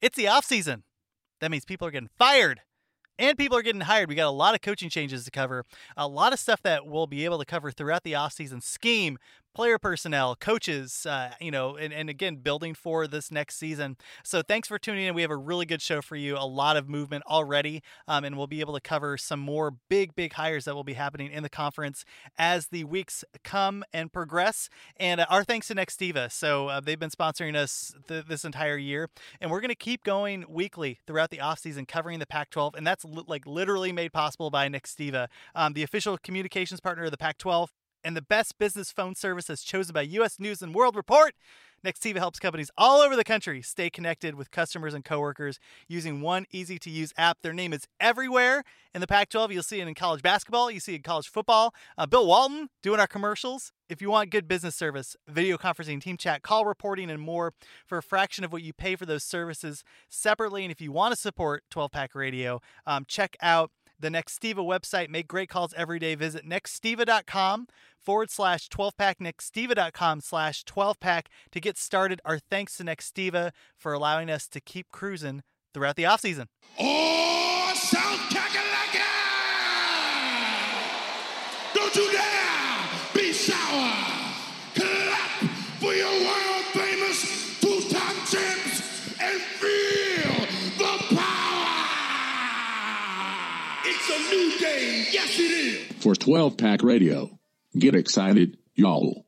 It's the off season. That means people are getting fired and people are getting hired. We got a lot of coaching changes to cover, a lot of stuff that we'll be able to cover throughout the offseason scheme, player personnel, coaches, uh, you know, and, and again, building for this next season. So thanks for tuning in. We have a really good show for you, a lot of movement already, um, and we'll be able to cover some more big, big hires that will be happening in the conference as the weeks come and progress. And uh, our thanks to Nextiva. So uh, they've been sponsoring us th- this entire year, and we're going to keep going weekly throughout the offseason covering the Pac 12, and that's li- like literally made possible by Nextiva, um, the official communications partner of the Pac 12 and the best business phone service as chosen by U.S. News and World Report. Nextiva helps companies all over the country stay connected with customers and coworkers using one easy to use app. Their name is everywhere in the Pac 12. You'll see it in college basketball, you see it in college football. Uh, Bill Walton doing our commercials. If you want good business service, video conferencing, team chat, call reporting, and more for a fraction of what you pay for those services separately. And if you want to support 12 Pack Radio, um, check out the Next Nextiva website. Make great calls every day. Visit nextiva.com forward slash 12 pack, nextiva.com slash 12 pack to get started. Our thanks to Next Nextiva for allowing us to keep cruising throughout the offseason. Oh, South Kakalaka! Don't you dare be sour! A yes it is! For 12 Pack Radio. Get excited, y'all.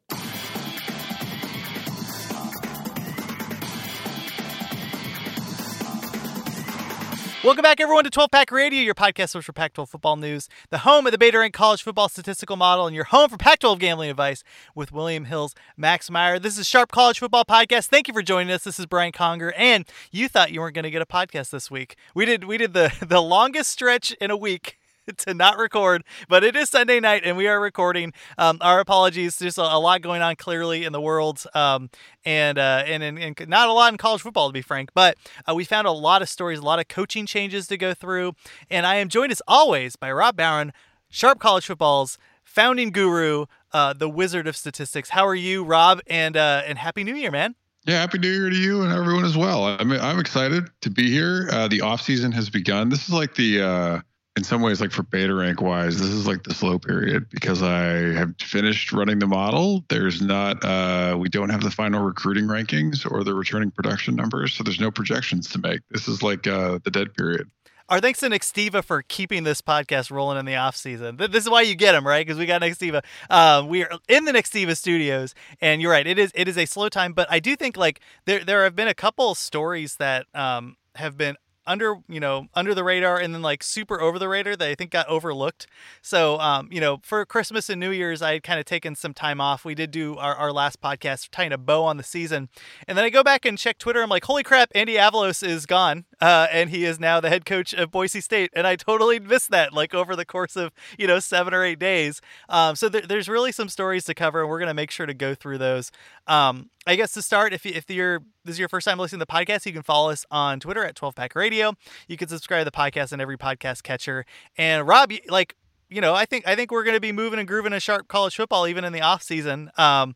Welcome back, everyone, to 12 Pack Radio, your podcast source for Pac 12 football news, the home of the Beta Rank College Football Statistical Model, and your home for Pac 12 gambling advice with William Hills, Max Meyer. This is Sharp College Football Podcast. Thank you for joining us. This is Brian Conger, and you thought you weren't going to get a podcast this week. We did. We did the the longest stretch in a week to not record, but it is Sunday night and we are recording. Um, our apologies. There's a, a, lot going on clearly in the world, um, and, uh, and, and and not a lot in college football to be frank. But uh, we found a lot of stories, a lot of coaching changes to go through, and I am joined as always by Rob Barron, Sharp College Football's founding guru, uh, the Wizard of Statistics. How are you, Rob? And uh, and Happy New Year, man. Yeah, happy New Year to you and everyone as well. I'm I'm excited to be here. Uh, the off season has begun. This is like the uh, in some ways, like for beta rank wise, this is like the slow period because I have finished running the model. There's not, uh, we don't have the final recruiting rankings or the returning production numbers, so there's no projections to make. This is like uh, the dead period. Our thanks to Nextiva for keeping this podcast rolling in the off season. This is why you get them, right? Because we got Nextiva. Um, we are in the Nextiva studios, and you're right. It is it is a slow time, but I do think like there there have been a couple stories that um, have been under you know under the radar and then like super over the radar that I think got overlooked. So um, you know for Christmas and New Year's I had kind of taken some time off. We did do our, our last podcast tying a bow on the season, and then I go back and check Twitter. I'm like, holy crap, Andy Avalos is gone, uh, and he is now the head coach of Boise State, and I totally missed that like over the course of you know seven or eight days. Um, so th- there's really some stories to cover, and we're gonna make sure to go through those. Um, I guess to start, if, if you're this is your first time listening to the podcast, you can follow us on Twitter at 12 Pack Radio. You can subscribe to the podcast on every podcast catcher. And Rob, like, you know, I think I think we're going to be moving and grooving a sharp college football even in the off season. Um,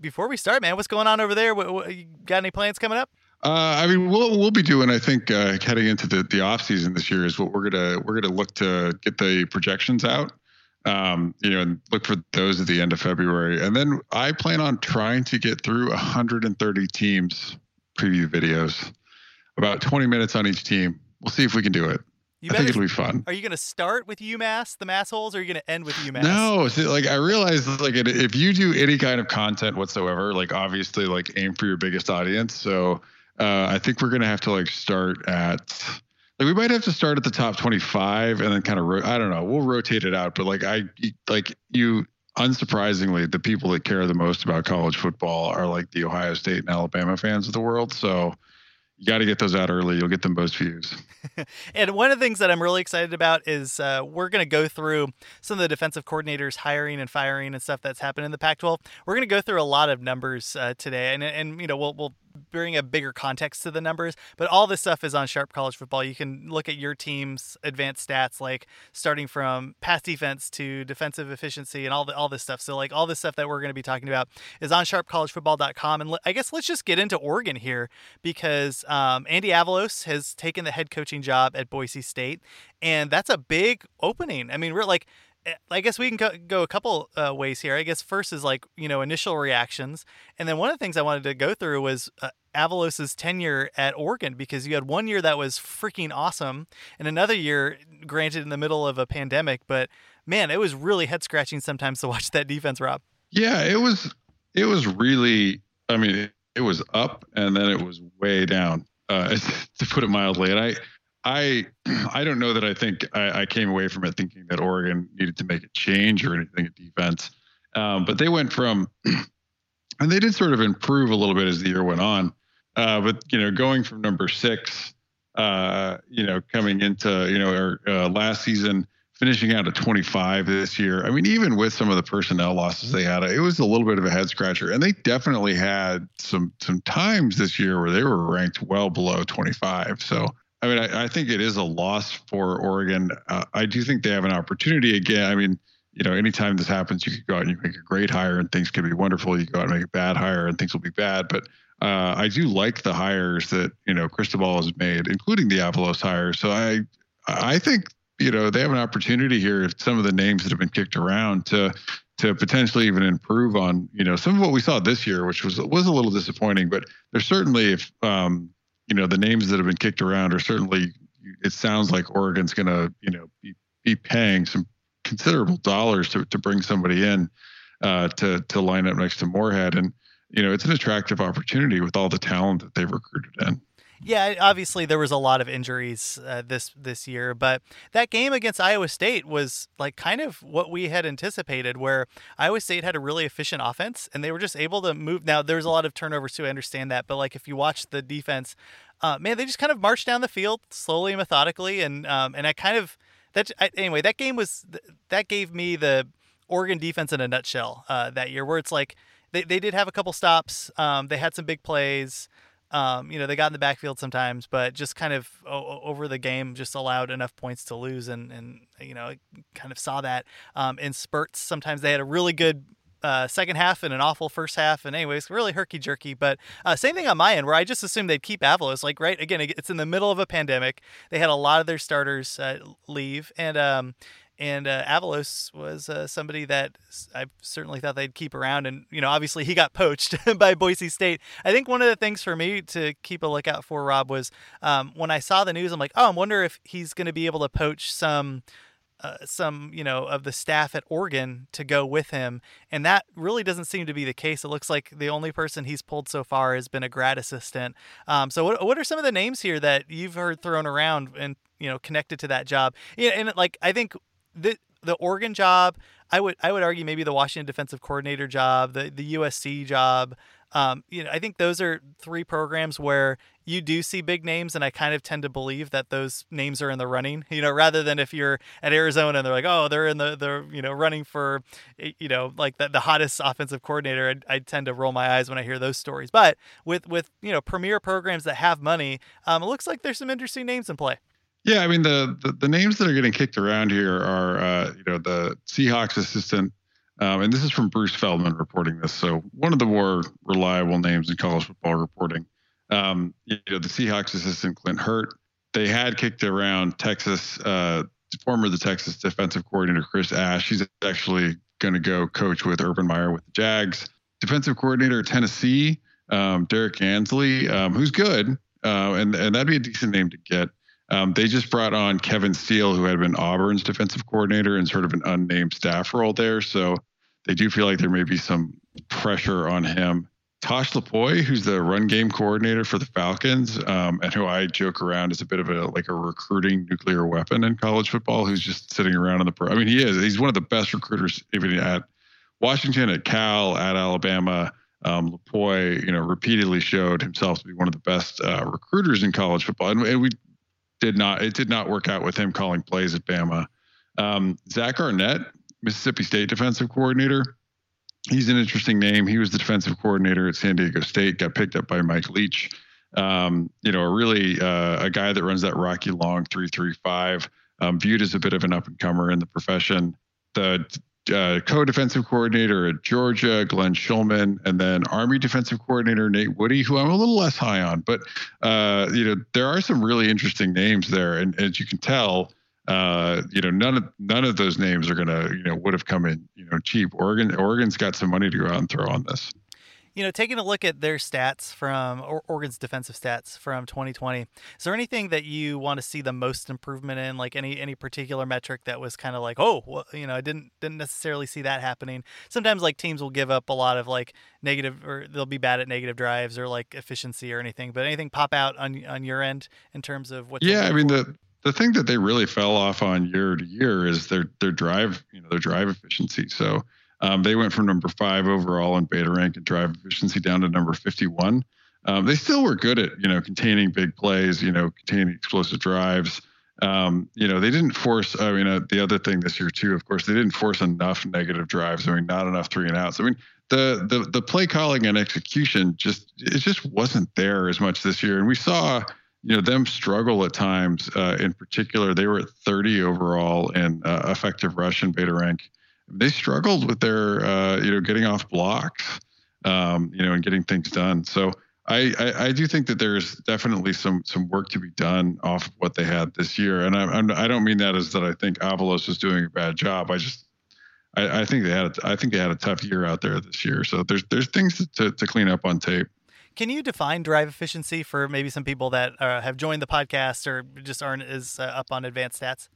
before we start, man, what's going on over there? What, what, got any plans coming up? Uh, I mean, we'll we'll be doing. I think uh, heading into the the off season this year is what we're gonna we're gonna look to get the projections out um, you know, and look for those at the end of February. And then I plan on trying to get through 130 teams preview videos, about 20 minutes on each team. We'll see if we can do it. You I better, think it'll be fun. Are you going to start with UMass, the mass holes, or are you going to end with UMass? No, see, like I realize, like if you do any kind of content whatsoever, like obviously, like aim for your biggest audience. So uh, I think we're going to have to like start at like we might have to start at the top 25 and then kind of ro- I don't know. We'll rotate it out, but like I like you unsurprisingly the people that care the most about college football are like the Ohio State and Alabama fans of the world. So you got to get those out early. You'll get the most views. and one of the things that I'm really excited about is uh, we're going to go through some of the defensive coordinators hiring and firing and stuff that's happened in the Pac-12. We're going to go through a lot of numbers uh, today, and and you know we'll we'll bring a bigger context to the numbers. But all this stuff is on Sharp College Football. You can look at your team's advanced stats, like starting from pass defense to defensive efficiency and all the all this stuff. So like all this stuff that we're going to be talking about is on sharpcollegefootball.com. And I guess let's just get into Oregon here because um, Andy Avalos has taken the head coaching job at Boise State, and that's a big opening. I mean, we're like I guess we can go, go a couple uh, ways here. I guess first is like you know initial reactions, and then one of the things I wanted to go through was uh, Avalos's tenure at Oregon because you had one year that was freaking awesome, and another year, granted in the middle of a pandemic, but man, it was really head scratching sometimes to watch that defense. Rob. Yeah, it was. It was really. I mean, it, it was up and then it was way down. Uh, to put it mildly, and I I I don't know that I think I, I, came away from it thinking that Oregon needed to make a change or anything at defense. Um, but they went from and they did sort of improve a little bit as the year went on. Uh, but you know, going from number six, uh, you know, coming into you know or, uh, last season, finishing out at 25 this year. I mean, even with some of the personnel losses they had, it was a little bit of a head scratcher. And they definitely had some some times this year where they were ranked well below 25. So I mean, I, I, think it is a loss for Oregon. Uh, I do think they have an opportunity again. I mean, you know, anytime this happens, you could go out and you make a great hire and things can be wonderful. You go out and make a bad hire and things will be bad. But uh, I do like the hires that you know Cristobal has made, including the Avalos hire. So I, I think you know they have an opportunity here. If some of the names that have been kicked around to to potentially even improve on you know some of what we saw this year, which was was a little disappointing. But there's certainly if um, you know the names that have been kicked around are certainly. It sounds like Oregon's going to you know be, be paying some considerable dollars to to bring somebody in uh, to to line up next to Moorhead, and you know it's an attractive opportunity with all the talent that they've recruited in. Yeah, obviously there was a lot of injuries uh, this this year, but that game against Iowa State was like kind of what we had anticipated, where Iowa State had a really efficient offense and they were just able to move. Now there's a lot of turnovers too, I understand that, but like if you watch the defense, uh, man, they just kind of marched down the field slowly and methodically, and um, and I kind of that anyway that game was that gave me the Oregon defense in a nutshell uh, that year, where it's like they they did have a couple stops, um, they had some big plays. Um, you know, they got in the backfield sometimes, but just kind of o- over the game, just allowed enough points to lose, and and you know, kind of saw that um, in spurts. Sometimes they had a really good uh, second half and an awful first half, and anyways, really herky jerky. But uh, same thing on my end, where I just assumed they'd keep Avalos. Like, right again, it's in the middle of a pandemic. They had a lot of their starters uh, leave, and um, and uh, Avalos was uh, somebody that I certainly thought they'd keep around. And, you know, obviously he got poached by Boise State. I think one of the things for me to keep a lookout for, Rob, was um, when I saw the news, I'm like, oh, I wonder if he's going to be able to poach some. Uh, some you know of the staff at Oregon to go with him, and that really doesn't seem to be the case. It looks like the only person he's pulled so far has been a grad assistant. Um, so what what are some of the names here that you've heard thrown around and you know connected to that job? Yeah, and like I think the the Oregon job, I would I would argue maybe the Washington defensive coordinator job, the the USC job. Um, you know, I think those are three programs where you do see big names, and I kind of tend to believe that those names are in the running. You know, rather than if you're at Arizona and they're like, oh, they're in the the you know running for you know like the, the hottest offensive coordinator. I, I tend to roll my eyes when I hear those stories. But with with you know premier programs that have money, um, it looks like there's some interesting names in play. Yeah, I mean the, the, the names that are getting kicked around here are uh, you know the Seahawks assistant, um, and this is from Bruce Feldman reporting this. So one of the more reliable names in college football reporting. Um, you know the Seahawks assistant Clint Hurtt. They had kicked around Texas, uh, former the Texas defensive coordinator Chris Ash. He's actually going to go coach with Urban Meyer with the Jags. Defensive coordinator Tennessee, um, Derrick Ansley, um, who's good, uh, and and that'd be a decent name to get. Um, they just brought on Kevin Steele, who had been Auburn's defensive coordinator and sort of an unnamed staff role there. So they do feel like there may be some pressure on him. Tosh Lupoi, who's the run game coordinator for the Falcons, um, and who I joke around is a bit of a like a recruiting nuclear weapon in college football, who's just sitting around on the pro. I mean, he is. He's one of the best recruiters, even at Washington, at Cal, at Alabama. Um, Lupoi, you know, repeatedly showed himself to be one of the best uh, recruiters in college football, and, and we did not it did not work out with him calling plays at Bama. Um, Zach Arnett, Mississippi State defensive coordinator. he's an interesting name. He was the defensive coordinator at San Diego State, got picked up by Mike Leach. Um, you know, a really uh, a guy that runs that Rocky Long three three five, um, viewed as a bit of an up and comer in the profession. The uh, co-defensive coordinator at Georgia, Glenn Schumann, and then Army defensive coordinator Nate Woody, who I'm a little less high on. But uh, you know, there are some really interesting names there, and as you can tell, uh, you know, none of none of those names are gonna, you know, would have come in, you know, cheap. Oregon, Oregon's got some money to go out and throw on this you know, taking a look at their stats from Oregon's defensive stats from 2020, is there anything that you want to see the most improvement in? Like any any particular metric that was kind of like, oh, well, you know, I didn't didn't necessarily see that happening. Sometimes like teams will give up a lot of like negative, or they'll be bad at negative drives or like efficiency or anything. But anything pop out on on your end in terms of what? Yeah, I mean the the thing that they really fell off on year to year is their their drive, you know, their drive efficiency. So um, they went from number five overall in beta rank and drive efficiency down to number 51. Um, they still were good at you know containing big plays, you know, containing explosive drives. Um, you know, they didn't force. I mean, uh, the other thing this year too, of course, they didn't force enough negative drives. I mean, not enough three and outs. I mean, the the the play calling and execution just it just wasn't there as much this year, and we saw you know them struggle at times. Uh, in particular, they were at 30 overall in uh, effective rush and beta rank they struggled with their uh, you know getting off blocks, um, you know, and getting things done. So I, I, I do think that there's definitely some some work to be done off what they had this year, and I I'm, I don't mean that as that I think Avalos is doing a bad job. I just I, I think they had a, I think they had a tough year out there this year. So there's there's things to, to clean up on tape. Can you define drive efficiency for maybe some people that uh, have joined the podcast or just aren't as uh, up on advanced stats?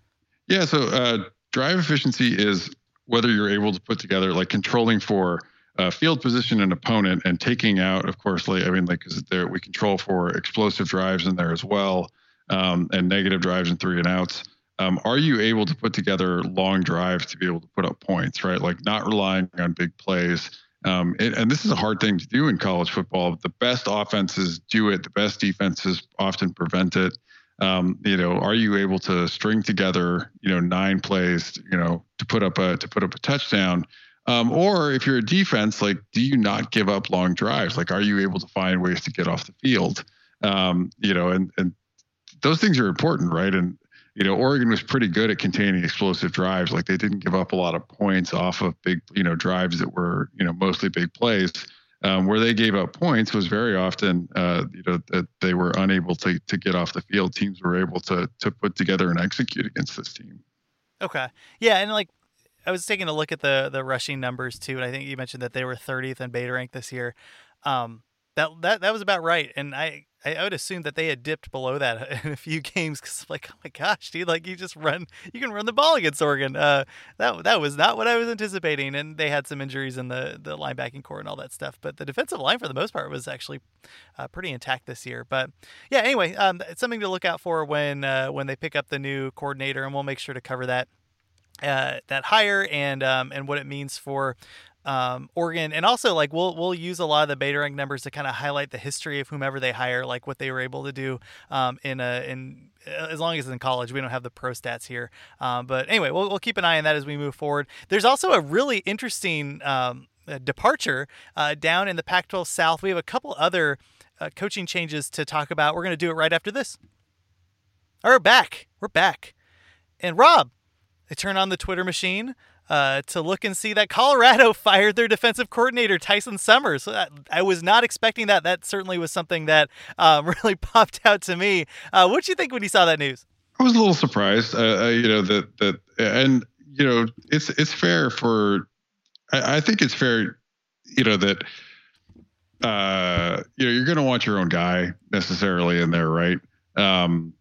Yeah, so uh, drive efficiency is whether you're able to put together like controlling for uh, field position and opponent and taking out, of course, like I mean, like because there we control for explosive drives in there as well um, and negative drives and three and outs. Um, are you able to put together long drives to be able to put up points, right? Like not relying on big plays. Um, it, and this is a hard thing to do in college football. The best offenses do it. The best defenses often prevent it um, you know, are you able to string together, you know, nine plays, you know, to put up a to put up a touchdown? Um, or if you're a defense, like, do you not give up long drives? Like, are you able to find ways to get off the field? Um, you know, and and those things are important, right? And you know, Oregon was pretty good at containing explosive drives. Like, they didn't give up a lot of points off of big, you know, drives that were, you know, mostly big plays. Um, where they gave up points was very often, uh, you know, that they were unable to to get off the field. Teams were able to to put together and execute against this team. Okay, yeah, and like I was taking a look at the the rushing numbers too, and I think you mentioned that they were 30th in beta rank this year. Um, that that that was about right, and I I, I would assume that they had dipped below that in a few games because, like, oh my gosh, dude, like you just run, you can run the ball against Oregon. Uh, that that was not what I was anticipating, and they had some injuries in the the linebacking core and all that stuff. But the defensive line, for the most part, was actually uh, pretty intact this year. But yeah, anyway, um, it's something to look out for when uh, when they pick up the new coordinator, and we'll make sure to cover that uh, that hire and um, and what it means for um, Oregon, and also like we'll we'll use a lot of the beta rank numbers to kind of highlight the history of whomever they hire, like what they were able to do um, in a in as long as it's in college. We don't have the pro stats here, um, but anyway, we'll we'll keep an eye on that as we move forward. There's also a really interesting um, departure uh, down in the Pac-12 South. We have a couple other uh, coaching changes to talk about. We're going to do it right after this. All right, we're back. We're back, and Rob, they turn on the Twitter machine uh, to look and see that Colorado fired their defensive coordinator Tyson Summers. I, I was not expecting that. That certainly was something that um, really popped out to me. Uh, what did you think when you saw that news? I was a little surprised. Uh, uh, you know that that and you know it's it's fair for. I, I think it's fair. You know that. Uh, you know, you're going to want your own guy necessarily in there, right? Um,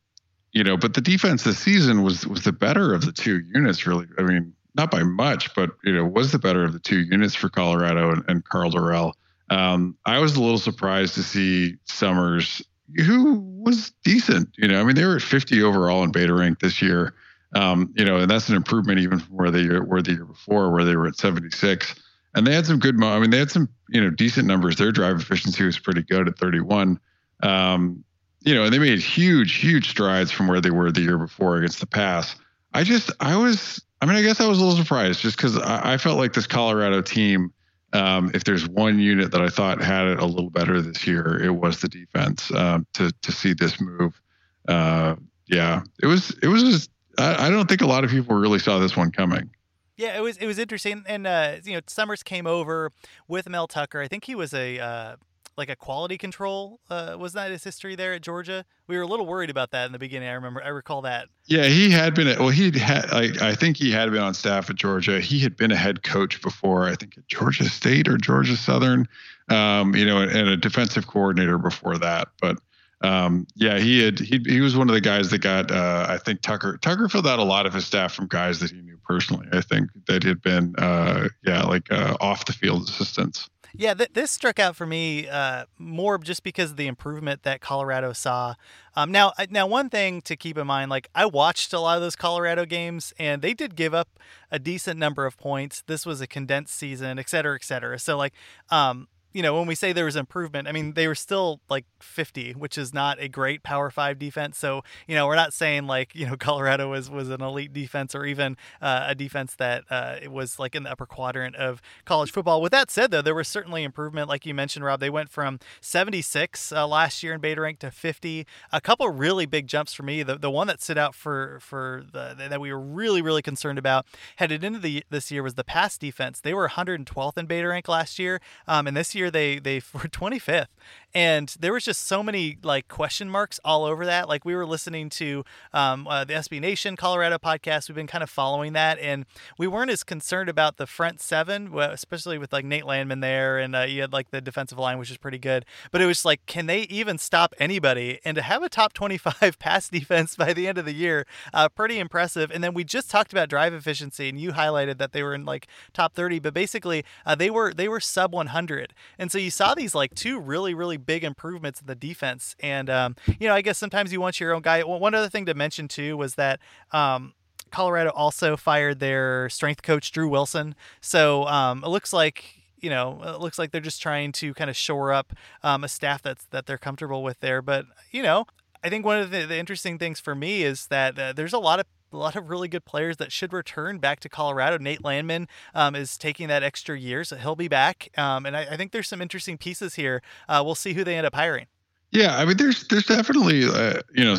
you know, but the defense this season was was the better of the two units. Really, I mean, not by much, but you know, was the better of the two units for Colorado and, and Karl Dorrell. Um, I was a little surprised to see Summers, who was decent. You know, I mean, they were at 50 overall in beta rank this year. Um, you know, and that's an improvement even from where they were the year before, where they were at 76. And they had some good. I mean, they had some you know decent numbers. Their drive efficiency was pretty good at 31. Um, you know, and they made huge, huge strides from where they were the year before against the pass. I just, I was I mean, I guess I was a little surprised just because I, I, felt like this Colorado team, um, if there's one unit that I thought had it a little better this year, it was the defense. Um, to to see this move, uh, yeah, it was it was just I, I, don't think a lot of people really saw this one coming. Yeah, it was it was interesting, and uh, you know, Summers came over with Mel Tucker. I think he was a uh, like a quality control. Uh, was that his history there at Georgia? We were a little worried about that in the beginning. I remember, I recall that. Yeah, he had been. Well, he had. I, I think he had been on staff at Georgia. He had been a head coach before. I think at Georgia State or Georgia Southern. Um, you know, and a defensive coordinator before that. But um, yeah, he had. He he was one of the guys that got. Uh, I think Tucker Tucker filled out a lot of his staff from guys that he knew personally. I think that he had been. Uh, yeah, like uh, off the field assistants. Yeah, th- this struck out for me uh, more just because of the improvement that Colorado saw. Um, now, now one thing to keep in mind, like I watched a lot of those Colorado games, and they did give up a decent number of points. This was a condensed season, et cetera, et cetera. So, like, um, you know, when we say there was improvement, I mean, they were still like 50, which is not a great Power Five defense. So, you know, we're not saying like, you know, Colorado was, was an elite defense or even uh, a defense that uh, was like in the upper quadrant of college football. With that said, though, there was certainly improvement. Like you mentioned, Rob, they went from 76 uh, last year in Beta Rank to 50. A couple really big jumps for me. The, the one that stood out for, for the, that we were really, really concerned about headed into the this year was the pass defense. They were 112th in Beta Rank last year. Um, and this year, year they they were 25th and there was just so many like question marks all over that. Like we were listening to um, uh, the sb nation colorado podcast. We've been kind of following that and we weren't as concerned about the front seven especially with like nate landman there and uh, you had like the defensive line which is pretty good. But it was like can they even stop anybody? And to have a top 25 pass defense by the end of the year uh, pretty impressive. And then we just talked about drive efficiency and you highlighted that they were in like top 30 but basically uh, they were they were sub 100 and so you saw these like two really, really big improvements in the defense. And, um, you know, I guess sometimes you want your own guy. One other thing to mention too was that, um, Colorado also fired their strength coach, Drew Wilson. So um, it looks like you know, it looks like they're just trying to kind of shore up um, a staff that's that they're comfortable with there. But you know, I think one of the, the interesting things for me is that uh, there's a lot of a lot of really good players that should return back to Colorado. Nate Landman um, is taking that extra year, so he'll be back. Um, and I, I, think there's some interesting pieces here. Uh, we'll see who they end up hiring. Yeah, I mean, there's there's definitely uh, you know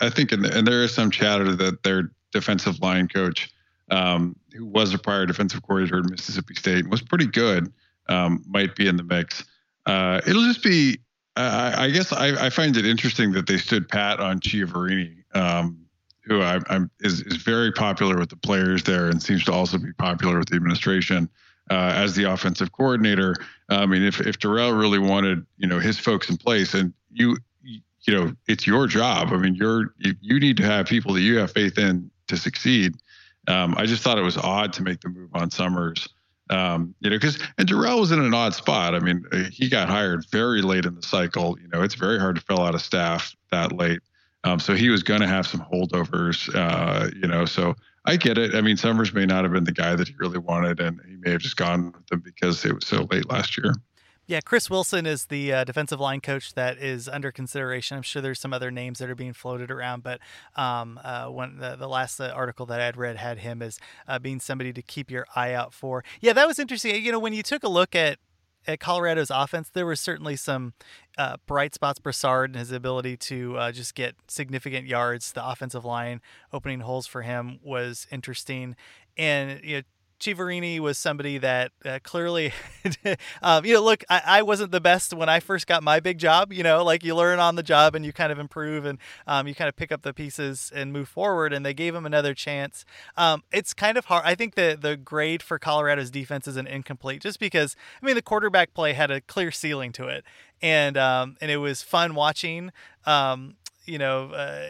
I think and, and there is some chatter that their defensive line coach, um, who was a prior defensive coordinator at Mississippi State, was pretty good, um, might be in the mix. Uh, it'll just be. I guess I, I, find it interesting that they stood pat on Chiaverini. Um, who I, am is is very popular with the players there and seems to also be popular with the administration uh, as the offensive coordinator. I mean, if if Dorrell really wanted, you know, his folks in place, and you you know, it's your job. I mean, you're you, you need to have people that you have faith in to succeed. Um, I just thought it was odd to make the move on Summers. Um, you know, because and Dorrell was in an odd spot. I mean, he got hired very late in the cycle. You know, it's very hard to fill out a staff that late. Um, so he was going to have some holdovers, uh, you know. So I get it. I mean, Summers may not have been the guy that he really wanted, and he may have just gone with them because it was so late last year. Yeah, Chris Wilson is the uh, defensive line coach that is under consideration. I'm sure there's some other names that are being floated around, but um, uh, when the, the last uh, article that I had read had him as uh, being somebody to keep your eye out for. Yeah, that was interesting. You know, when you took a look at at Colorado's offense, there were certainly some uh, bright spots. Broussard and his ability to uh, just get significant yards, the offensive line opening holes for him was interesting, and you know Chiaverini was somebody that uh, clearly, um, you know, look, I, I, wasn't the best when I first got my big job. You know, like you learn on the job and you kind of improve and um, you kind of pick up the pieces and move forward. And they gave him another chance. Um, it's kind of hard. I think the the grade for Colorado's defense is an incomplete, just because I mean the quarterback play had a clear ceiling to it, and um, and it was fun watching. Um, you know. Uh,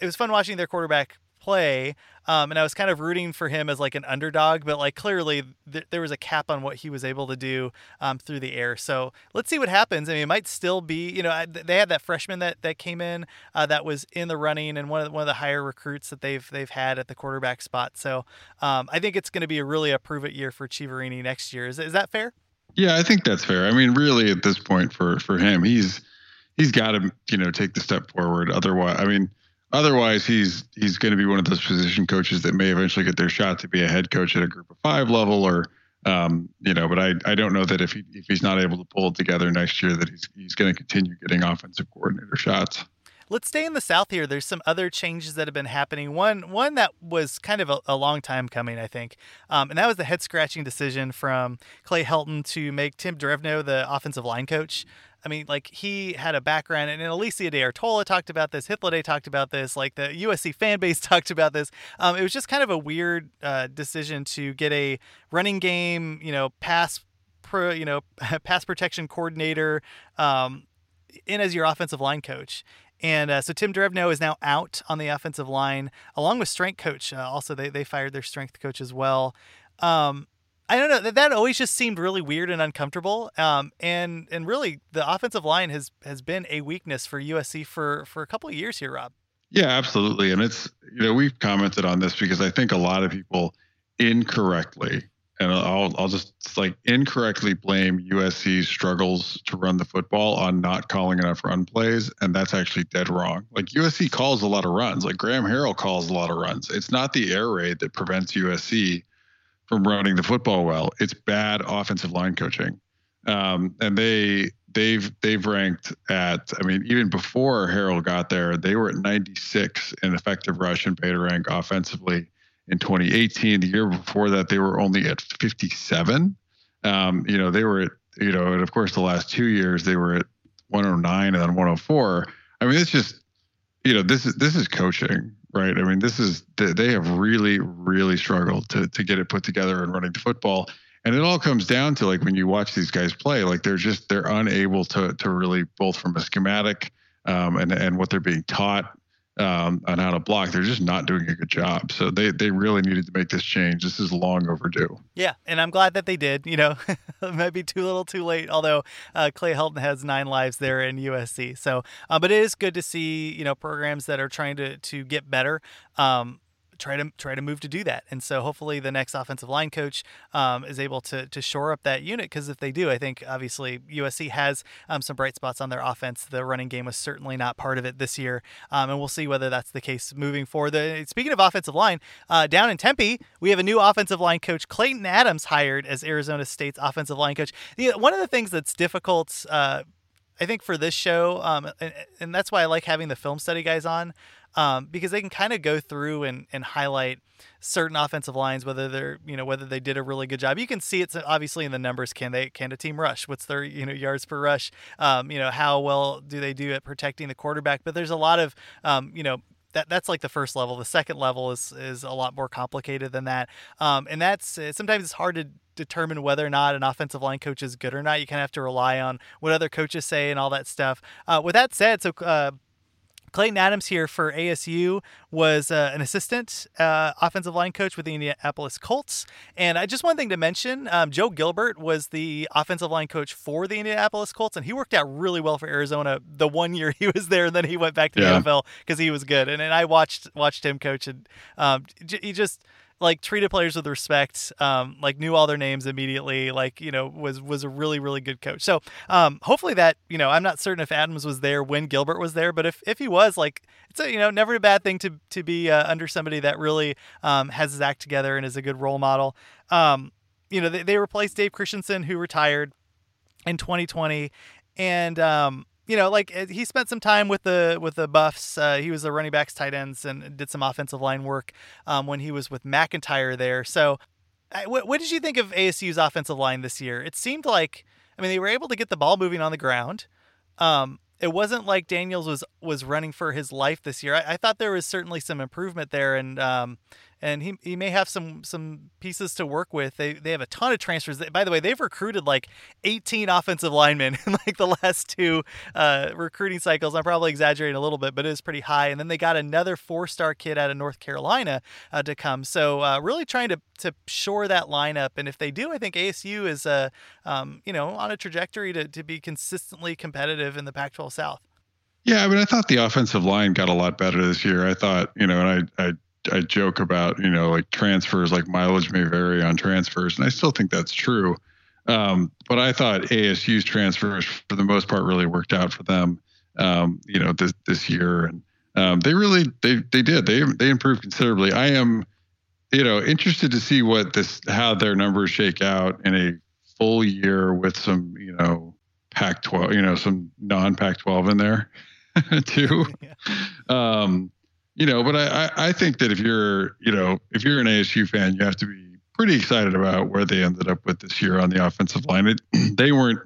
it was fun watching their quarterback play. Um, and I was kind of rooting for him as like an underdog, but like clearly th- there was a cap on what he was able to do um, through the air. So let's see what happens. I mean, it might still be, you know, they had that freshman that that came in uh, that was in the running and one of the, one of the higher recruits that they've they've had at the quarterback spot. So um, I think it's going to be a really a prove it year for Chiaverini next year. Is is that fair? Yeah, I think that's fair. I mean, really at this point for for him, he's he's got to you know take the step forward. Otherwise, I mean Otherwise, he's he's going to be one of those position coaches that may eventually get their shot to be a head coach at a group of five level or Um, you know, but I, I don't know that if he if he's not able to pull it together next year, that he's he's going to continue getting offensive coordinator shots. Let's stay in the South here. There's some other changes that have been happening. One one that was kind of a, a long time coming, I think, um, and that was the head scratching decision from Clay Helton to make Tim Drevno the offensive line coach. I mean, like he had a background, and Alicia De Artola talked about this. Hythloday talked about this. Like the USC fan base talked about this. Um, it was just kind of a weird uh, decision to get a running game, you know, pass, pro, you know, pass protection coordinator um, in as your offensive line coach. And uh, so Tim Drevno is now out on the offensive line, along with strength coach. Uh, also, they, they fired their strength coach as well. Um, I don't know that that always just seemed really weird and uncomfortable. Um, and and really, the offensive line has has been a weakness for USC for for a couple of years here, Rob. Yeah, absolutely. And it's you know we've commented on this because I think a lot of people incorrectly and I'll I'll just like incorrectly blame USC's struggles to run the football on not calling enough run plays, and that's actually dead wrong. Like USC calls a lot of runs. Like Graham Harrell calls a lot of runs. It's not the air raid that prevents USC from running the football well. It's bad offensive line coaching, um, and they they've they've ranked at. I mean, even before Harrell got there, they were at 96 in effective rush and beta rank offensively in 2018. The year before that, they were only at 57. Um, you know, they were at, you know, and of course, the last two years they were at 109 and then 104. I mean, it's just, you know, this is this is coaching, right? I mean, this is they have really, really struggled to to get it put together and running the football. And it all comes down to like when you watch these guys play, like they're just they're unable to to really both from a schematic um, and and what they're being taught um, on how to block. They're just not doing a good job. So they, they really needed to make this change. This is long overdue. Yeah, and I'm glad that they did. You know, it might be too little, too late. Although uh, Clay Helton has nine lives there in USC. So, uh, but it is good to see you know programs that are trying to to get better. Um, try to try to move to do that. And so hopefully the next offensive line coach um, is able to to shore up that unit because if they do, I think obviously USC has um, some bright spots on their offense. The running game was certainly not part of it this year, um, and we'll see whether that's the case moving forward. The, speaking of offensive line, uh, down in Tempe, we have a new offensive line coach, Clayton Adams, hired as Arizona State's offensive line coach. One of the things that's difficult. Uh, I think for this show, um, and, and, that's why I like having the film study guys on, um, because they can kind of go through and, and highlight certain offensive lines, whether they're you know whether they did a really good job. You can see it's obviously in the numbers. Can they can a team rush? What's their you know yards per rush? Um, you know how well do they do at protecting the quarterback? But there's a lot of um, you know that that's like the first level. The second level is is a lot more complicated than that, um, and that's sometimes it's hard to determine whether or not an offensive line coach is good or not. You kind of have to rely on what other coaches say and all that stuff. Uh, with that said, so uh, Clayton Adams here for ASU was uh, an assistant uh, offensive line coach with the Indianapolis Colts. And I just one thing to mention um, Joe Gilbert was the offensive line coach for the Indianapolis Colts, and he worked out really well for Arizona the one year he was there, and then he went back to yeah. the NFL because he was good. And, and I watched watched him coach, and um, he just like treated players with respect, um, like knew all their names immediately, like you know was was a really really good coach. So um, hopefully that you know I'm not certain if Adams was there when Gilbert was there, but if if he was, like it's a you know never a bad thing to to be uh, under somebody that really um, has his act together and is a good role model. Um, you know they, they replaced Dave Christensen who retired in 2020, and um, you know, like uh, he spent some time with the with the Buffs. Uh, he was the running backs, tight ends, and did some offensive line work um, when he was with MacIntyre there. So, what, what did you think of ASU's offensive line this year? It seemed like, I mean, they were able to get the ball moving on the ground. Um, it wasn't like Daniels was was running for his life this year. I, I thought there was certainly some improvement there, and um, and he, he may have some some pieces to work with. They they have a ton of transfers. By the way, they've recruited like 18 offensive linemen in like the last two uh, recruiting cycles. I'm probably exaggerating a little bit, but it is pretty high. And then they got another four star kid out of North Carolina uh, to come. So uh, really trying to to shore that lineup. And if they do, I think ASU is uh, um, you know on a trajectory to to be consistently competitive in the Pac-12 South. Yeah, I mean, I thought the offensive line got a lot better this year. I thought, you know, and I, I I joke about, you know, like transfers, like mileage may vary on transfers, and I still think that's true. Um, but I thought ASU's transfers, for the most part, really worked out for them. Um, you know, this this year, and um, they really they they did they they improved considerably. I am you know, interested to see what this how their numbers shake out in a full year with some, you know, Pac-12, you know, some non-Pac-12 in there too. Yeah. Um, you know, but I, I think that if you're, you know, if you're an ASU fan, you have to be pretty excited about where they ended up with this year on the offensive line. It, they weren't.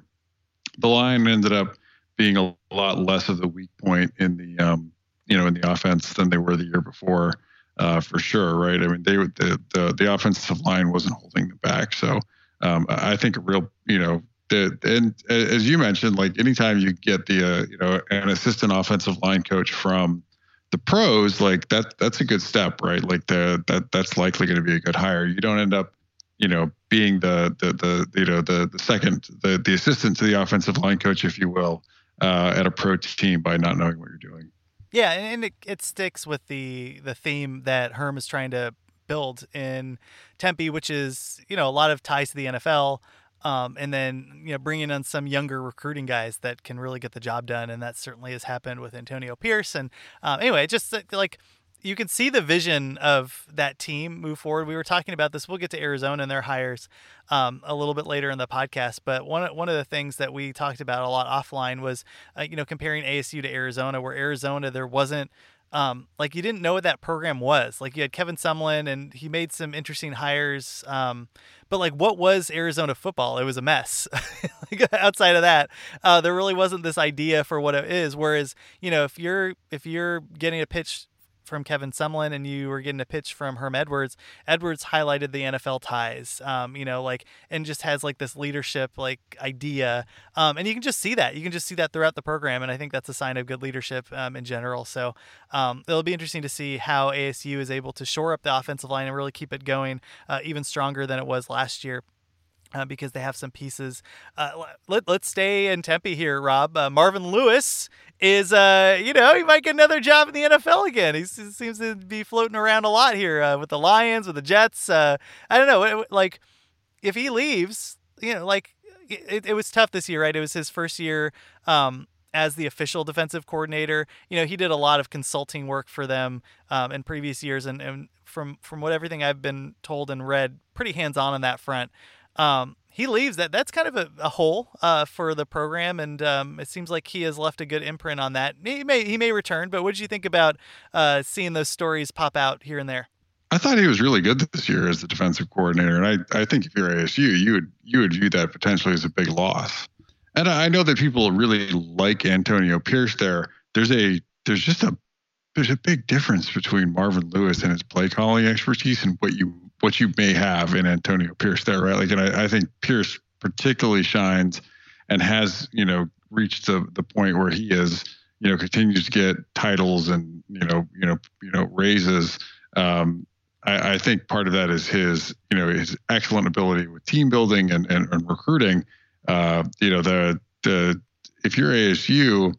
The line ended up being a lot less of the weak point in the, um, you know, in the offense than they were the year before, uh, for sure, right? I mean, they the the the offensive line wasn't holding them back, so um, I think a real, you know, the, and as you mentioned, like anytime you get the, uh, you know, an assistant offensive line coach from the pros, like that that's a good step, right? Like the that that's likely going to be a good hire. You don't end up, you know, being the the the you know the the second the the assistant to the offensive line coach, if you will, uh, at a pro team by not knowing what you're doing. Yeah, and it, it sticks with the the theme that Herm is trying to build in Tempe, which is you know a lot of ties to the NFL. Um, and then you know bringing in some younger recruiting guys that can really get the job done, and that certainly has happened with Antonio Pierce. And um, anyway, just uh, like you can see the vision of that team move forward. We were talking about this. We'll get to Arizona and their hires um, a little bit later in the podcast. But one one of the things that we talked about a lot offline was, uh, you know, comparing ASU to Arizona, where Arizona there wasn't um, like you didn't know what that program was. Like you had Kevin Sumlin and he made some interesting hires. Um, but like, what was Arizona football? It was a mess. like, outside of that, uh, there really wasn't this idea for what it is. Whereas, you know, if you're if you're getting a pitch from Kevin Sumlin and you were getting a pitch from Herm Edwards, Edwards highlighted the NFL ties, um, you know, like, and just has like this leadership like idea. Um, and you can just see that. You can just see that throughout the program. And I think that's a sign of good leadership um, in general. So um, it'll be interesting to see how ASU is able to shore up the offensive line and really keep it going uh, even stronger than it was last year. Uh, because they have some pieces. Uh, let, let's stay in Tempe here, Rob. Uh, Marvin Lewis is, uh, you know, he might get another job in the NFL again. He seems to be floating around a lot here uh, with the Lions, with the Jets. Uh, I don't know. Like, if he leaves, you know, like, it, it was tough this year, right? It was his first year um, as the official defensive coordinator. You know, he did a lot of consulting work for them um, in previous years, and, and from from what everything I've been told and read, pretty hands on on that front um, he leaves that that's kind of a, a hole uh, for the program and um, it seems like he has left a good imprint on that he may he may return but what did you think about uh, seeing those stories pop out here and there I thought he was really good this year as the defensive coordinator, and I, I think if you're ASU, you would you would view that potentially as a big loss. And I know that people really like Antonio Pierce there. There's a there's just a there's a big difference between Marvin Lewis and his play calling expertise and what you what you may have in Antonio Pierce there, right? Like, and I, I think Pierce particularly shines and has, you know, reached the the point where he is, you know, continues to get titles and you know, you know, you know, raises. Um, I, I think part of that is his, you know, his excellent ability with team building and and, and recruiting. Uh, you know, the the if you're ASU,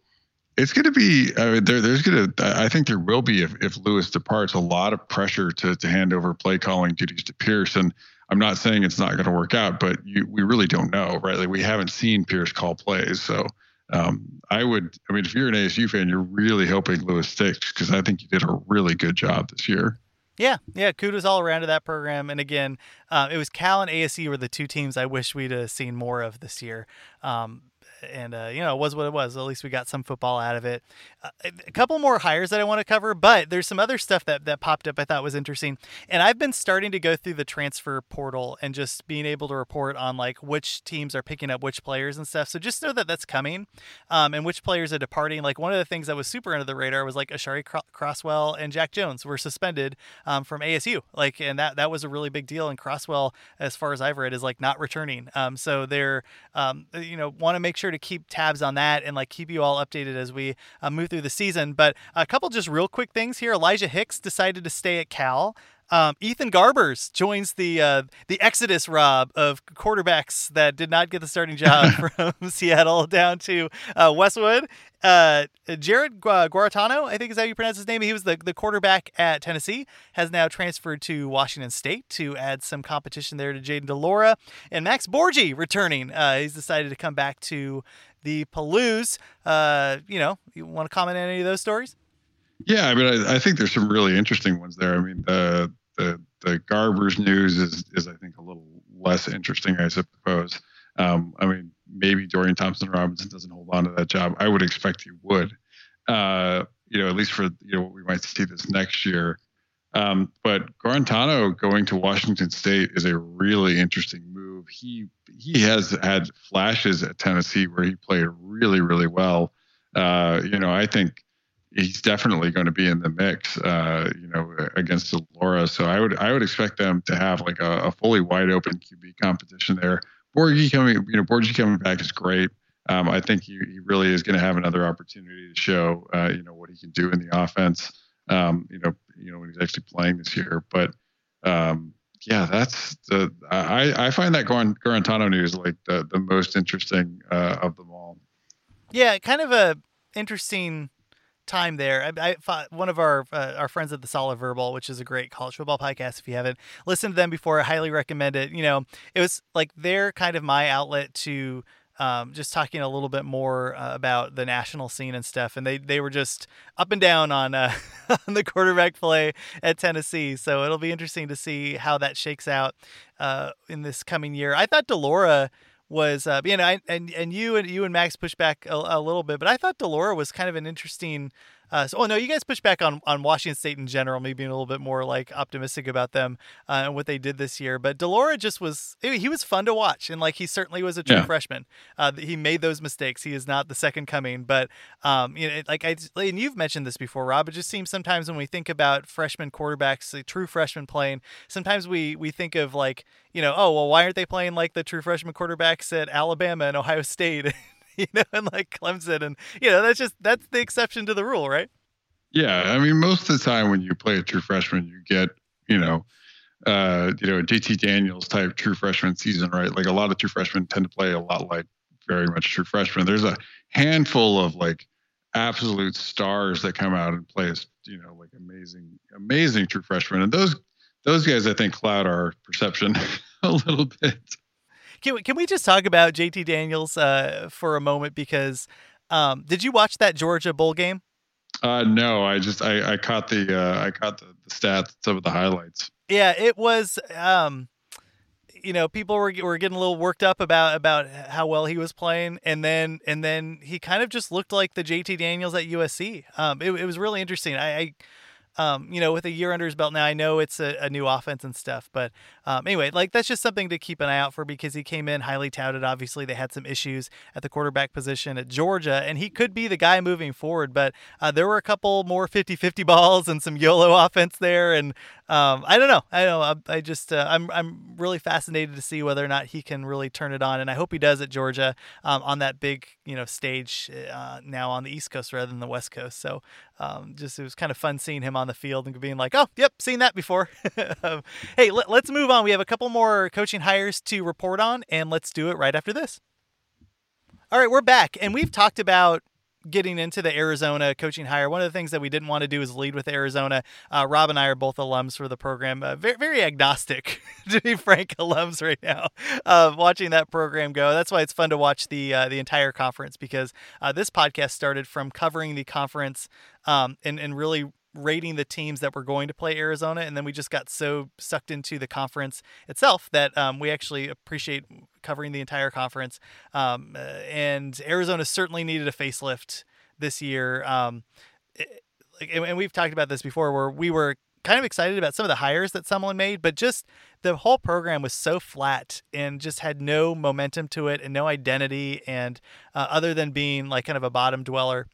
it's going to be I mean, there. There's going to. I think there will be if, if Lewis departs a lot of pressure to to hand over play calling duties to Pierce. And I'm not saying it's not going to work out, but you, we really don't know, right? Like we haven't seen Pierce call plays, so um, I would. I mean, if you're an ASU fan, you're really hoping Lewis sticks because I think you did a really good job this year. Yeah, yeah, kudos all around to that program. And again, uh, it was Cal and ASU were the two teams I wish we'd have seen more of this year. Um, and uh, you know, it was what it was. At least we got some football out of it. Uh, a couple more hires that I want to cover, but there's some other stuff that that popped up I thought was interesting. And I've been starting to go through the transfer portal and just being able to report on like which teams are picking up which players and stuff. So just know that that's coming, um, and which players are departing. Like one of the things that was super under the radar was like Aashari Crosswell and Jack Jones were suspended um, from ASU. Like, and that that was a really big deal. And Crosswell, as far as I've read, is like not returning. Um, so they're um, you know want to make sure to keep tabs on that and like keep you all updated as we uh, move through the season. But a couple just real quick things here. Elijah Hicks decided to stay at Cal. Um, Ethan Garbers joins the uh, the exodus, Rob, of quarterbacks that did not get the starting job from Seattle down to uh, Westwood. Uh, Jarrett Guarantano, I think is how you pronounce his name. He was the, the quarterback at Tennessee, has now transferred to Washington State to add some competition there to Jayden de Laura. And Max Borghi returning. Uh, he's decided to come back to the Palouse. Uh, you know, you want to comment on any of those stories? Yeah, I mean, I, I, think there's some really interesting ones there. I mean, the the the Garbers news is is I think a little less interesting, I suppose. Um, I mean, maybe Dorian Thompson Robinson doesn't hold on to that job. I would expect he would. Uh, you know, at least for you know what we might see this next year. Um, but Guarantano going to Washington State is a really interesting move. He he has had flashes at Tennessee where he played really really well. Uh, you know, I think he's definitely going to be in the mix. Uh, you know, against Laura. So I would I would expect them to have like a, a fully wide open QB competition there. Borghi coming, you know, Borghi coming back is great. Um, I think he, he really is going to have another opportunity to show, uh, you know, what he can do in the offense. Um, you know, you know when he's actually playing this year. But um, yeah, that's the I, I find that Guarantano news like the the most interesting uh, of them all. Yeah, kind of a interesting time there. I, I one of our uh, our friends at the Solid Verbal, which is a great college football podcast. If you haven't listened to them before, I highly recommend it. You know, it was like they're kind of my outlet to um, just talking a little bit more uh, about the national scene and stuff. And they, they were just up and down on, uh, on the quarterback play at Tennessee. So it'll be interesting to see how that shakes out uh, in this coming year. I thought de Laura was, uh, you know, I, and and you and you and Max pushed back a, a little bit, but I thought de Laura was kind of an interesting uh, so, oh no, you guys push back on on Washington State in general, maybe being a little bit more like optimistic about them uh, and what they did this year. But de Laura just was he was fun to watch, and like he certainly was a true yeah. freshman. Uh, he made those mistakes. He is not the second coming, but um, you know, like I and you've mentioned this before, Rob. It just seems sometimes when we think about freshman quarterbacks, like true freshmen playing, sometimes we we think of like you know, oh well, why aren't they playing like the true freshman quarterbacks at Alabama and Ohio State? you know, and like Clemson, and you know, that's just that's the exception to the rule, right? Yeah, I mean, most of the time when you play a true freshman, you get, you know, uh, you know, JT Daniels type true freshman season, right? Like a lot of true freshmen tend to play a lot like very much true freshmen. There's a handful of like absolute stars that come out and play as, you know, like amazing, amazing true freshmen, and those those guys I think cloud our perception a little bit. Can we, can we just talk about JT Daniels uh, for a moment? Because um, did you watch that Georgia bowl game? Uh, no, I just I, I caught the uh, I caught the, the stats, some of the highlights. Yeah, it was. Um, you know, people were were getting a little worked up about about how well he was playing, and then and then he kind of just looked like the JT Daniels at USC. Um, it, it was really interesting. I, I um, you know, with a year under his belt now, I know it's a, a new offense and stuff. But um, anyway, like that's just something to keep an eye out for because he came in highly touted. Obviously, they had some issues at the quarterback position at Georgia, and he could be the guy moving forward. But uh, there were a couple more 50 50 balls and some YOLO offense there. And um, I don't know. I know. I, I just, uh, I'm, I'm really fascinated to see whether or not he can really turn it on. And I hope he does at Georgia um, on that big, you know, stage uh, now on the East Coast rather than the West Coast. So um, just it was kind of fun seeing him on the field and being like, oh, yep, seen that before. um, hey, let, let's move on. We have a couple more coaching hires to report on, and let's do it right after this. All right, we're back, and we've talked about getting into the Arizona coaching hire, one of the things that we didn't want to do is lead with Arizona. Uh, Rob and I are both alums for the program, uh, very, very agnostic, to be frank, alums right now, uh, watching that program go. That's why it's fun to watch the uh, the entire conference because uh, this podcast started from covering the conference um, and, and really rating the teams that were going to play Arizona, and then we just got so sucked into the conference itself that um, we actually appreciate covering the entire conference. Um, uh, and Arizona certainly needed a facelift this year. Um, it, and we've talked about this before, where we were kind of excited about some of the hires that someone made, but just the whole program was so flat and just had no momentum to it and no identity, and uh, other than being like kind of a bottom dweller.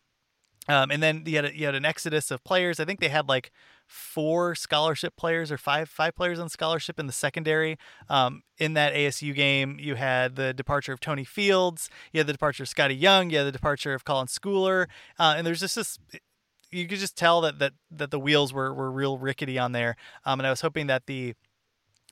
Um, and then you had a, you had an exodus of players. I think they had like four scholarship players or five five players on scholarship in the secondary. Um, in that ASU game, you had the departure of Tony Fields, you had the departure of Scottie Young, you had the departure of Colin Schooler, uh, and there's just this. You could just tell that that that the wheels were were real rickety on there. Um, and I was hoping that the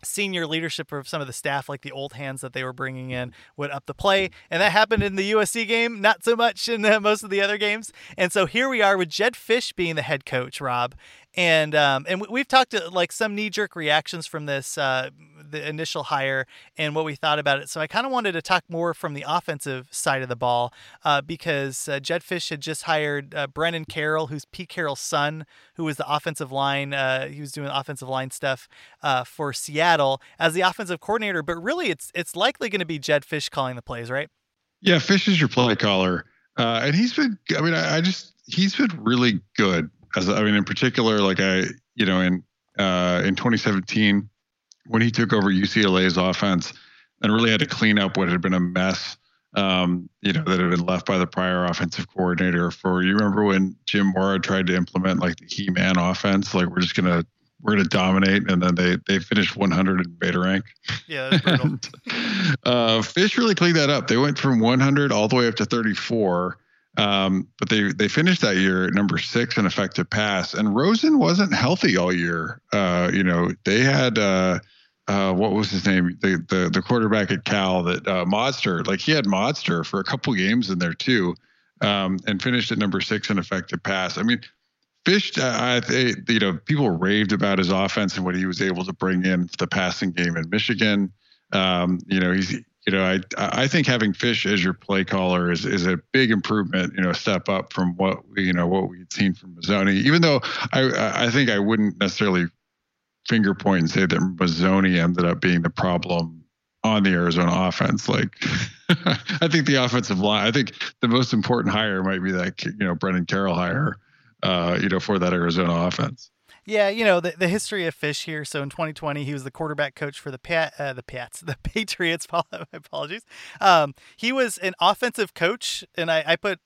senior leadership of some of the staff, like the old hands that they were bringing in, would up the play. And that happened in the USC game, not so much in most of the other games. And so here we are with Jedd Fisch being the head coach, Rob. And um, and we've talked to like some knee jerk reactions from this uh, the initial hire and what we thought about it. So I kind of wanted to talk more from the offensive side of the ball uh, because uh, Jedd Fisch had just hired uh, Brennan Carroll, who's Pete Carroll's son, who was the offensive line. Uh, he was doing offensive line stuff uh, for Seattle as the offensive coordinator. But really, it's it's likely going to be Jedd Fisch calling the plays, right? Yeah, Fisch is your play caller, uh, and he's been. I mean, I, I just he's been really good. As I mean, in particular, like I, you know, in uh, in 2017 when he took over UCLA's offense and really had to clean up what had been a mess, um, you know, that had been left by the prior offensive coordinator. For you remember when Jim Mora tried to implement like the He-Man offense, like we're just gonna we're gonna dominate, and then they they finished 100 in beta rank. Yeah, that's brutal. and, uh, Fisch really cleaned that up. They went from 100 all the way up to 34. Um, but they they finished that year at number six in effective pass, and Rosen wasn't healthy all year. Uh, you know, they had uh, uh, what was his name? The the the quarterback at Cal that uh, Modster, like he had Modster for a couple games in there too, um, and finished at number six in effective pass. I mean, Fisch, I, I you know, people raved about his offense and what he was able to bring in the passing game in Michigan. Um, you know, he's you know, I I think having Fisch as your play caller is is a big improvement, you know, step up from what you know what we'd seen from Mazzone. Even though I I think I wouldn't necessarily finger point and say that Mazzone ended up being the problem on the Arizona offense. Like I think the offensive line, I think the most important hire might be that you know Brennan Carroll hire, uh, you know, for that Arizona offense. Yeah, you know the, the history of Fisch here. So in 2020, he was the quarterback coach for the Pat, uh, the Pats, the Patriots. Apologies. Um, he was an offensive coach, and I, I put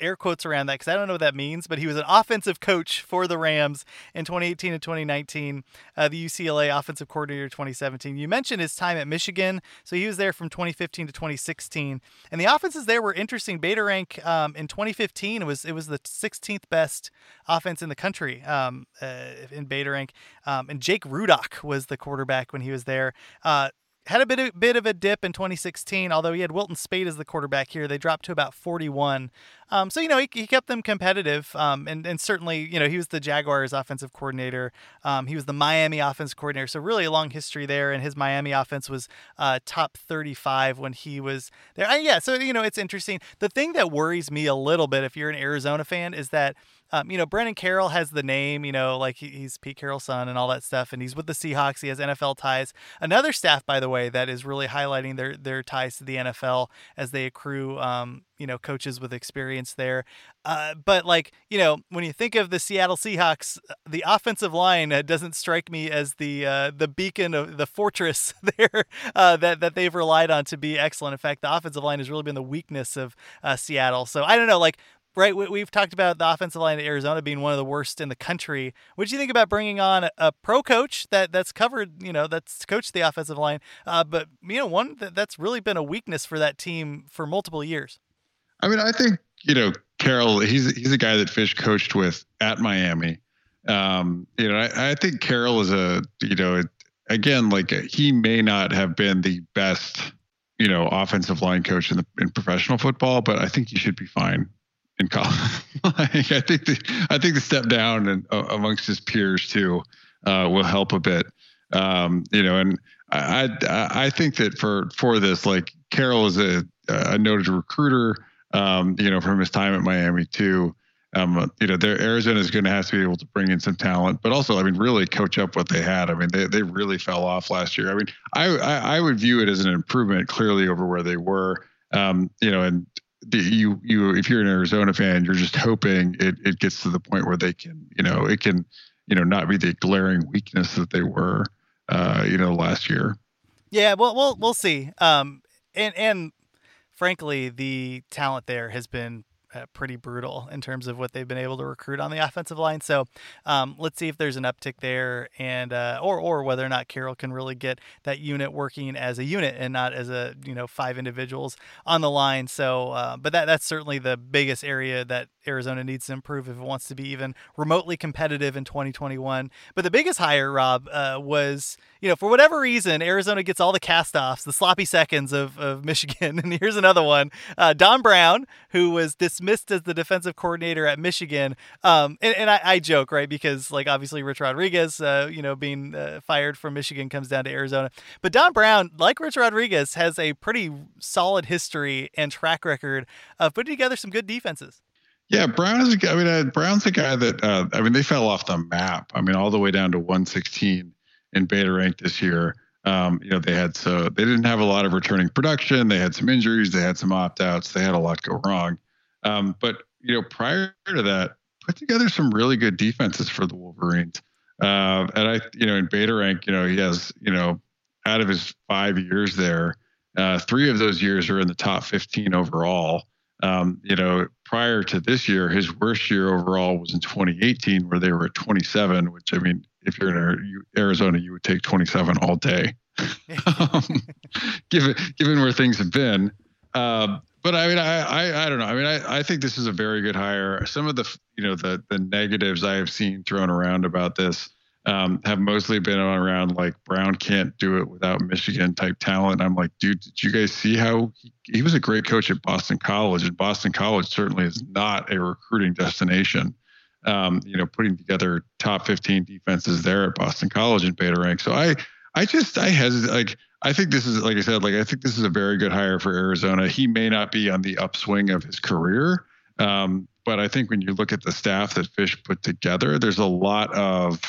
air quotes around that because I don't know what that means, but he was an offensive coach for the Rams in 2018 and 2019, uh, the UCLA offensive coordinator 2017. You mentioned his time at Michigan, so he was there from 2015 to 2016, and the offenses there were interesting. Beta rank um, in 2015 it was it was the 16th best offense in the country um, uh, in beta rank, um, and Jake Rudock was the quarterback when he was there. Uh, had a bit of, bit of a dip in 2016, although he had Wilton Speight as the quarterback here. They dropped to about 41. Um, so, you know, he, he kept them competitive. Um, and, and certainly, you know, he was the Jaguars offensive coordinator. Um, he was the Miami offense coordinator. So, really a long history there. And his Miami offense was uh, top 35 when he was there. Yeah. So, you know, it's interesting. The thing that worries me a little bit if you're an Arizona fan is that um, you know, Brennan Carroll has the name, you know, like he's Pete Carroll's son and all that stuff, and he's with the Seahawks. He has NFL ties. Another staff, by the way, that is really highlighting their their ties to the NFL as they accrue, um, you know, coaches with experience there. Uh, but like, you know, when you think of the Seattle Seahawks, the offensive line uh, doesn't strike me as the uh, the beacon of the fortress there uh, that that they've relied on to be excellent. In fact, the offensive line has really been the weakness of uh, Seattle. So I don't know, like right? We've talked about the offensive line at Arizona being one of the worst in the country. What do you think about bringing on a, pro coach that that's covered, you know, that's coached the offensive line, uh, but you know, one that, that's really been a weakness for that team for multiple years. I mean, I think you know Carroll. He's he's a guy that Fisch coached with at Miami. Um, you know, I, I think Carroll is a you know again like he may not have been the best you know offensive line coach in the in professional football, but I think he should be fine in college. I think the I think the step down and uh, amongst his peers too uh, will help a bit. Um, you know, and I, I, I think that for for this, like Carroll is a a noted recruiter. Um, you know, from his time at Miami too. Um, you know, Arizona is going to have to be able to bring in some talent, but also, I mean, really coach up what they had. I mean, they they really fell off last year. I mean, I I, I would view it as an improvement clearly over where they were. Um, you know, and you you if you're an Arizona fan, you're just hoping it it gets to the point where they can you know it can you know not be the glaring weakness that they were uh, you know last year. Yeah, well, we'll we'll see. Um, and and frankly, the talent there has been uh, pretty brutal in terms of what they've been able to recruit on the offensive line. So um, let's see if there's an uptick there, and uh, or or whether or not Carroll can really get that unit working as a unit and not as a you know five individuals on the line. So, uh, but that that's certainly the biggest area that Arizona needs to improve if it wants to be even remotely competitive in 2021. But the biggest hire, Rob, uh, was you know for whatever reason Arizona gets all the castoffs, the sloppy seconds of, of Michigan, and here's another one: uh, Don Brown, who was dismissed as the defensive coordinator at Michigan. Um, and, and I, I, joke right because like obviously Rich Rodriguez, uh, you know, being uh, fired from Michigan comes down to Arizona, but Don Brown, like Rich Rodriguez, has a pretty solid history and track record of putting together some good defenses. Yeah, Brown is. I mean, uh, Brown's a guy that. Uh, I mean, they fell off the map. I mean, all the way down to 116 in beta rank this year. Um, you know, they had so they didn't have a lot of returning production. They had some injuries. They had some opt outs. They had a lot go wrong. Um, but you know, prior to that, put together some really good defenses for the Wolverines. Uh, and I, you know, in beta rank, you know, he has, you know, out of his five years there, uh, three of those years are in the top 15 overall. Um, you know, prior to this year, his worst year overall was in 2018, where they were at 27. Which I mean, if you're in Arizona, you would take 27 all day, um, given given where things have been. Uh, but I mean, I, I, I don't know. I mean, I, I think this is a very good hire. Some of the you know the the negatives I have seen thrown around about this um, have mostly been around like Brown can't do it without Michigan type talent. I'm like, dude, did you guys see how he, he was a great coach at Boston College, and Boston College certainly is not a recruiting destination. Um, you know, putting together top 15 defenses there at Boston College in beta rank. So I, I just I hesitate. Like I think this is like I said, like I think this is a very good hire for Arizona. He may not be on the upswing of his career, um, but I think when you look at the staff that Fisch put together, there's a lot of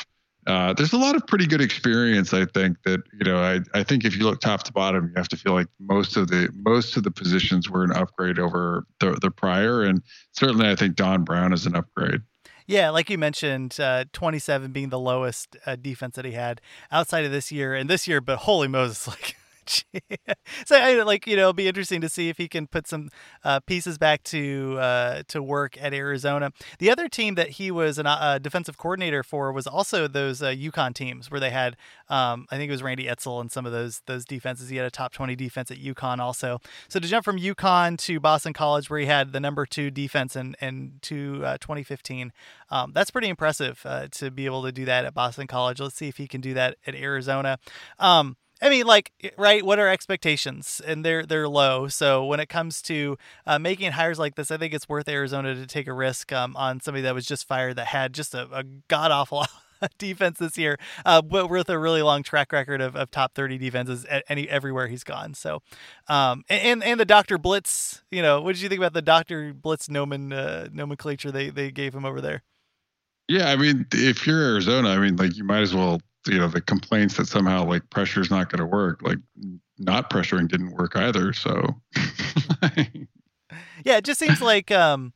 uh, there's a lot of pretty good experience. I think that you know, I, I think if you look top to bottom, you have to feel like most of the most of the positions were an upgrade over the the prior, and certainly I think Don Brown is an upgrade. Yeah, like you mentioned, uh, 27 being the lowest uh, defense that he had outside of this year, and this year, but holy Moses, like so I like you know it'll be interesting to see if he can put some uh, pieces back to uh, to work at Arizona. The other team that he was a uh, defensive coordinator for was also those uh, UConn teams where they had um, I think it was Randy Edsall and some of those those defenses. He had a top twenty defense at UConn also. So to jump from UConn to Boston College where he had the number two defense in and to uh, 2015, um, that's pretty impressive uh, to be able to do that at Boston College. Let's see if he can do that at Arizona. Um, I mean, like, right? What are expectations? And they're they're low. So when it comes to uh, making hires like this, I think it's worth Arizona to take a risk um, on somebody that was just fired that had just a, a god awful defense this year, uh, but with a really long track record of, of top 30 defenses at any everywhere he's gone. So, um, and and the Doctor Blitz, you know, what did you think about the Doctor Blitz nomen uh, nomenclature they they gave him over there? Yeah, I mean, if you're Arizona, I mean, like you might as well you know the complaints that somehow like pressure's not going to work like not pressuring didn't work either so. Yeah it just seems like um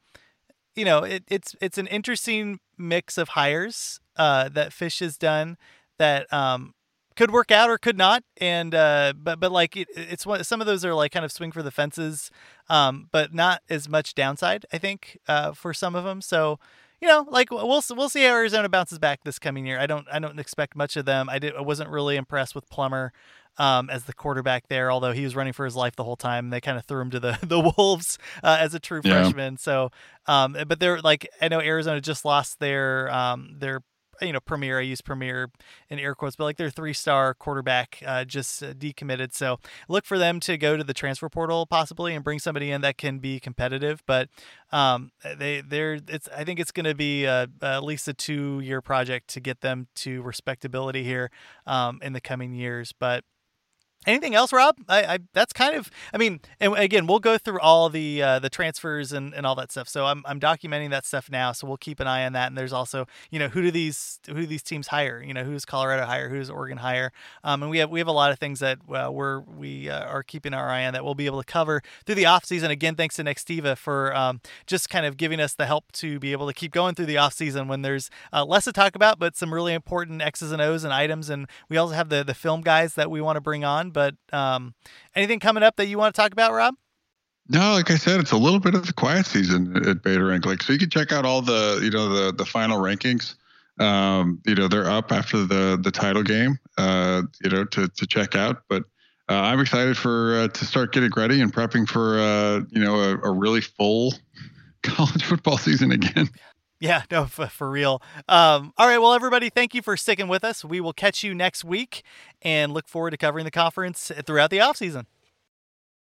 you know it, it's it's an interesting mix of hires uh that Fisch has done that um could work out or could not and uh but but like it, it's one some of those are like kind of swing for the fences um but not as much downside i think uh for some of them so you know, like we'll we'll see how Arizona bounces back this coming year. I don't I don't expect much of them. I did I wasn't really impressed with Plummer um, as the quarterback there, although he was running for his life the whole time. They kind of threw him to the the wolves uh, as a true yeah. freshman. So, um, but they're like I know Arizona just lost their um, their you know premier. I use premier in air quotes, but like their three star quarterback uh, just uh, decommitted. So look for them to go to the transfer portal possibly and bring somebody in that can be competitive. But um, they they're it's I think it's going to be a, at least a two year project to get them to respectability here um, in the coming years. But Anything else, Rob? I, I, that's kind of I mean, and again, we'll go through all the uh, the transfers and, and all that stuff. So I'm I'm documenting that stuff now. So we'll keep an eye on that. And there's also you know who do these who do these teams hire? You know who's Colorado hire? Who's Oregon hire? Um, and we have we have a lot of things that uh, we're we uh, are keeping our eye on that we'll be able to cover through the off season. Again, thanks to Nextiva for um, just kind of giving us the help to be able to keep going through the off season when there's uh, less to talk about, but some really important X's and O's and items. And we also have the the film guys that we want to bring on. But um, anything coming up that you want to talk about, Rob? No, like I said, it's a little bit of the quiet season at Beta Rank. Like, so you can check out all the, you know, the the final rankings. Um, you know, they're up after the the title game. Uh, you know, to to check out. But uh, I'm excited for uh, to start getting ready and prepping for uh, you know a, a really full college football season again. Yeah, no, f- for real. Um, all right, well, everybody, thank you for sticking with us. We will catch you next week and look forward to covering the conference throughout the offseason.